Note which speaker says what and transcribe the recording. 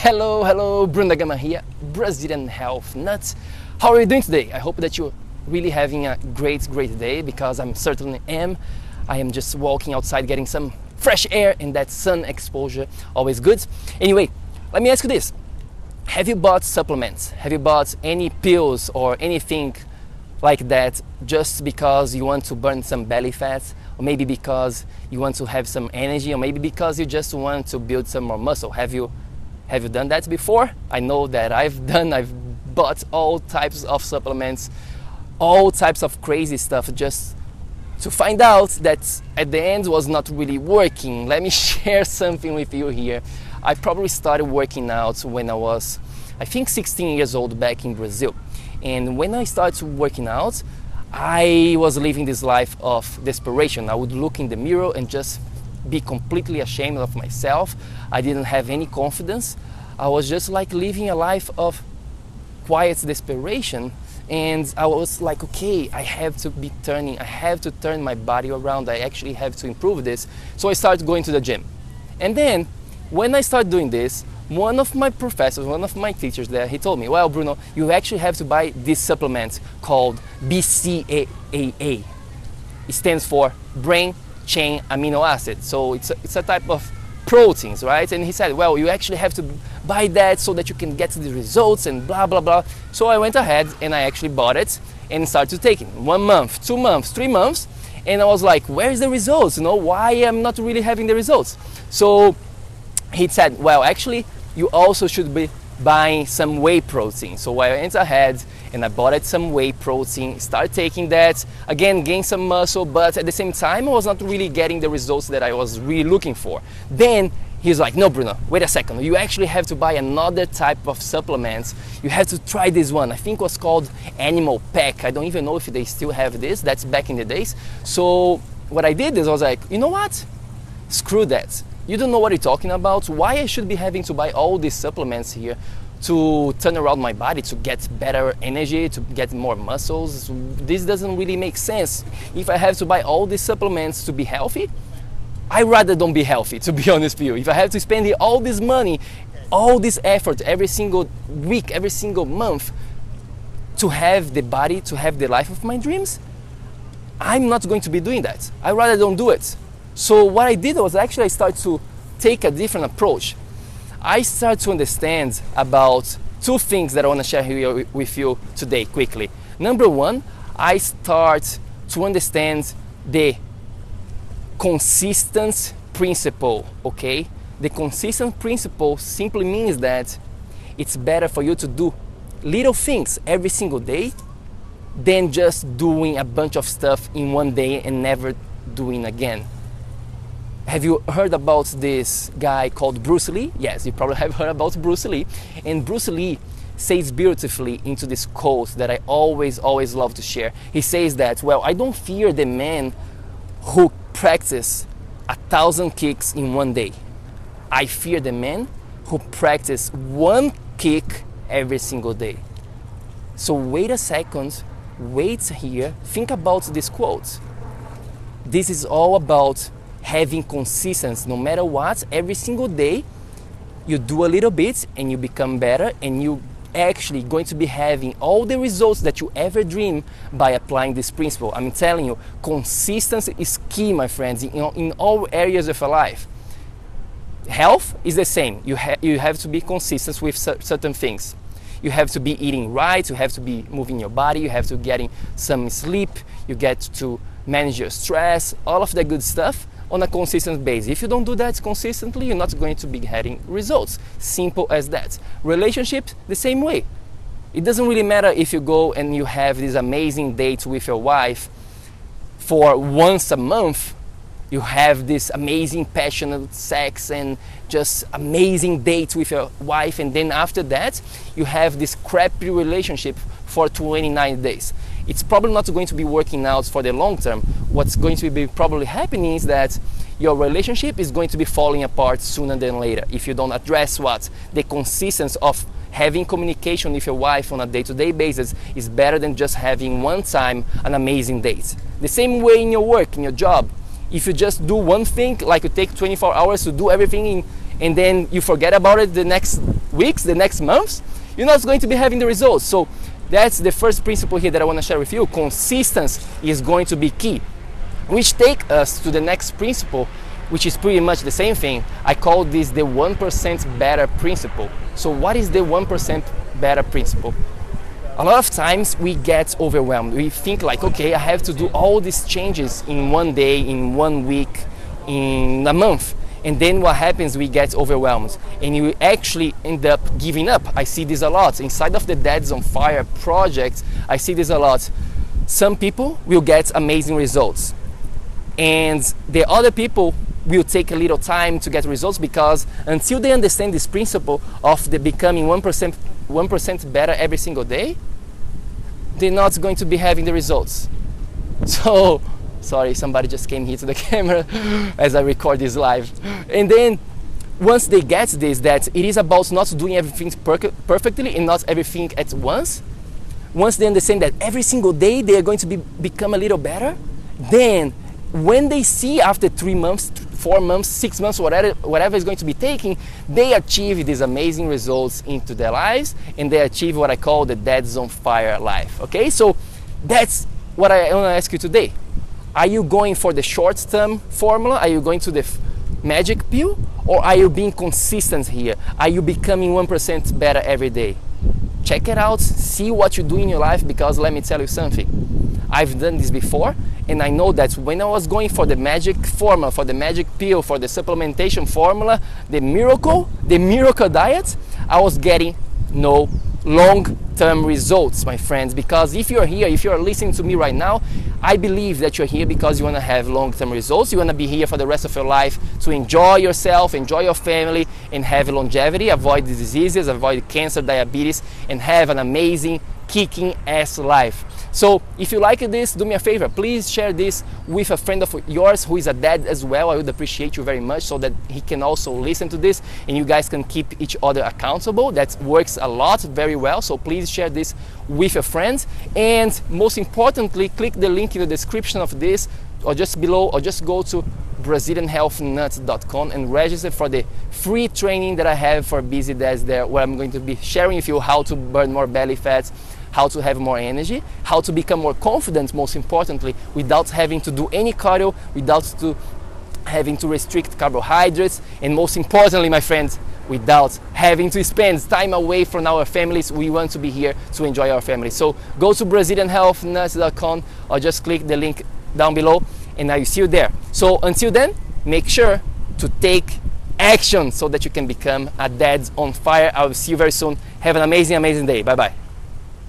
Speaker 1: Hello, hello, Bruno Gama here, Brazilian Health Nuts. How are you doing today? I hope that you're really having a great, great day because I'm certainly am. I am just walking outside getting some fresh air and that sun exposure, always good. Anyway, let me ask you this. Have you bought supplements? Have you bought any pills or anything like that just because you want to burn some belly fat? Or maybe because you want to have some energy, or maybe because you just want to build some more muscle. Have you have you done that before? I know that I've done, I've bought all types of supplements, all types of crazy stuff just to find out that at the end was not really working. Let me share something with you here. I probably started working out when I was, I think, 16 years old back in Brazil. And when I started working out, I was living this life of desperation. I would look in the mirror and just be completely ashamed of myself. I didn't have any confidence. I was just like living a life of quiet desperation. And I was like, okay, I have to be turning, I have to turn my body around. I actually have to improve this. So I started going to the gym. And then when I started doing this, one of my professors, one of my teachers there, he told me, well, Bruno, you actually have to buy this supplement called BCAA. It stands for Brain Chain Amino Acid. So it's a, it's a type of proteins, right? And he said, well, you actually have to buy that so that you can get the results and blah, blah, blah. So I went ahead and I actually bought it and started taking one month, two months, three months. And I was like, where's the results? You know, why I'm not really having the results? So he said, well, actually, you also should be buying some whey protein. So I went ahead and I bought some whey protein, started taking that, again, gain some muscle, but at the same time, I was not really getting the results that I was really looking for. Then he's like, no, Bruno, wait a second. You actually have to buy another type of supplements. You have to try this one. I think it was called Animal Pak. I don't even know if they still have this. That's back in the days. So what I did is I was like, you know what? Screw that. You don't know what you're talking about. Why I should be having to buy all these supplements here to turn around my body to get better energy, to get more muscles. This doesn't really make sense. If I have to buy all these supplements to be healthy, I rather don't be healthy, to be honest with you. If I have to spend all this money, all this effort every single week, every single month to have the body, to have the life of my dreams, I'm not going to be doing that. I rather don't do it. So what I did was actually I started to take a different approach. I started to understand about two things that I want to share here with you today quickly. Number one, I start to understand the consistent principle, okay? The consistent principle simply means that it's better for you to do little things every single day than just doing a bunch of stuff in one day and never doing again. Have you heard about this guy called Bruce Lee? Yes, you probably have heard about Bruce Lee. And Bruce Lee says beautifully into this quote that I always, always love to share. He says that, well, I don't fear the man who practice a thousand kicks in one day. I fear the man who practice one kick every single day. So wait a second, wait here, think about this quote. This is all about having consistency no matter what every single day you do a little bit and you become better and you actually going to be having all the results that you ever dream by applying this principle. I'm telling you consistency is key my friends in, in all areas of your life. Health is the same. You, ha- you have to be consistent with certain things. You have to be eating right you have to be moving your body you have to getting some sleep you get to manage your stress all of that good stuff on a consistent basis. If you don't do that consistently, you're not going to be getting results. Simple as that. Relationships, the same way. It doesn't really matter if you go and you have this amazing date with your wife for once a month, you have this amazing passionate sex and just amazing date with your wife and then after that you have this crappy relationship for 29 days it's probably not going to be working out for the long term. What's going to be probably happening is that your relationship is going to be falling apart sooner than later if you don't address what the consistency of having communication with your wife on a day-to-day basis is better than just having one time an amazing date. The same way in your work, in your job. If you just do one thing, like you take 24 hours to do everything in and then you forget about it the next weeks, the next months, you're not going to be having the results. So that's the first principle here that I want to share with you. Consistency is going to be key. Which take us to the next principle, which is pretty much the same thing. I call this the 1% better principle. So what is the 1% better principle? A lot of times we get overwhelmed. We think like, okay, I have to do all these changes in one day, in one week, in a month and then what happens we get overwhelmed and you actually end up giving up i see this a lot inside of the dads on fire project i see this a lot some people will get amazing results and the other people will take a little time to get results because until they understand this principle of the becoming 1% 1% better every single day they're not going to be having the results so Sorry, somebody just came here to the camera as I record this live. And then once they get this, that it is about not doing everything per- perfectly and not everything at once, once they understand that every single day they are going to be, become a little better, then when they see after three months, four months, six months, whatever, whatever is going to be taking, they achieve these amazing results into their lives and they achieve what I call the Dads on Fire life. Okay, so that's what I want to ask you today. Are you going for the short term formula? Are you going to the f- magic pill? Or are you being consistent here? Are you becoming 1% better every day? Check it out, see what you do in your life because let me tell you something. I've done this before and I know that when I was going for the magic formula, for the magic pill, for the supplementation formula, the miracle, the miracle diet, I was getting no long term results, my friends. Because if you're here, if you're listening to me right now, I believe that you're here because you want to have long term results. You want to be here for the rest of your life to enjoy yourself, enjoy your family, and have longevity, avoid the diseases, avoid cancer, diabetes, and have an amazing, kicking ass life. So if you like this, do me a favor, please share this with a friend of yours who is a dad as well. I would appreciate you very much so that he can also listen to this and you guys can keep each other accountable. That works a lot very well. So please share this with your friends. And most importantly, click the link in the description of this or just below or just go to brazilianhealthnuts.com and register for the free training that I have for busy dads there where I'm going to be sharing with you how to burn more belly fats how to have more energy, how to become more confident, most importantly, without having to do any cardio, without to having to restrict carbohydrates, and most importantly, my friends, without having to spend time away from our families. We want to be here to enjoy our families. So go to BrazilianHealthNuts.com or just click the link down below and I will see you there. So until then, make sure to take action so that you can become a dad on fire. I will see you very soon. Have an amazing, amazing day. Bye bye.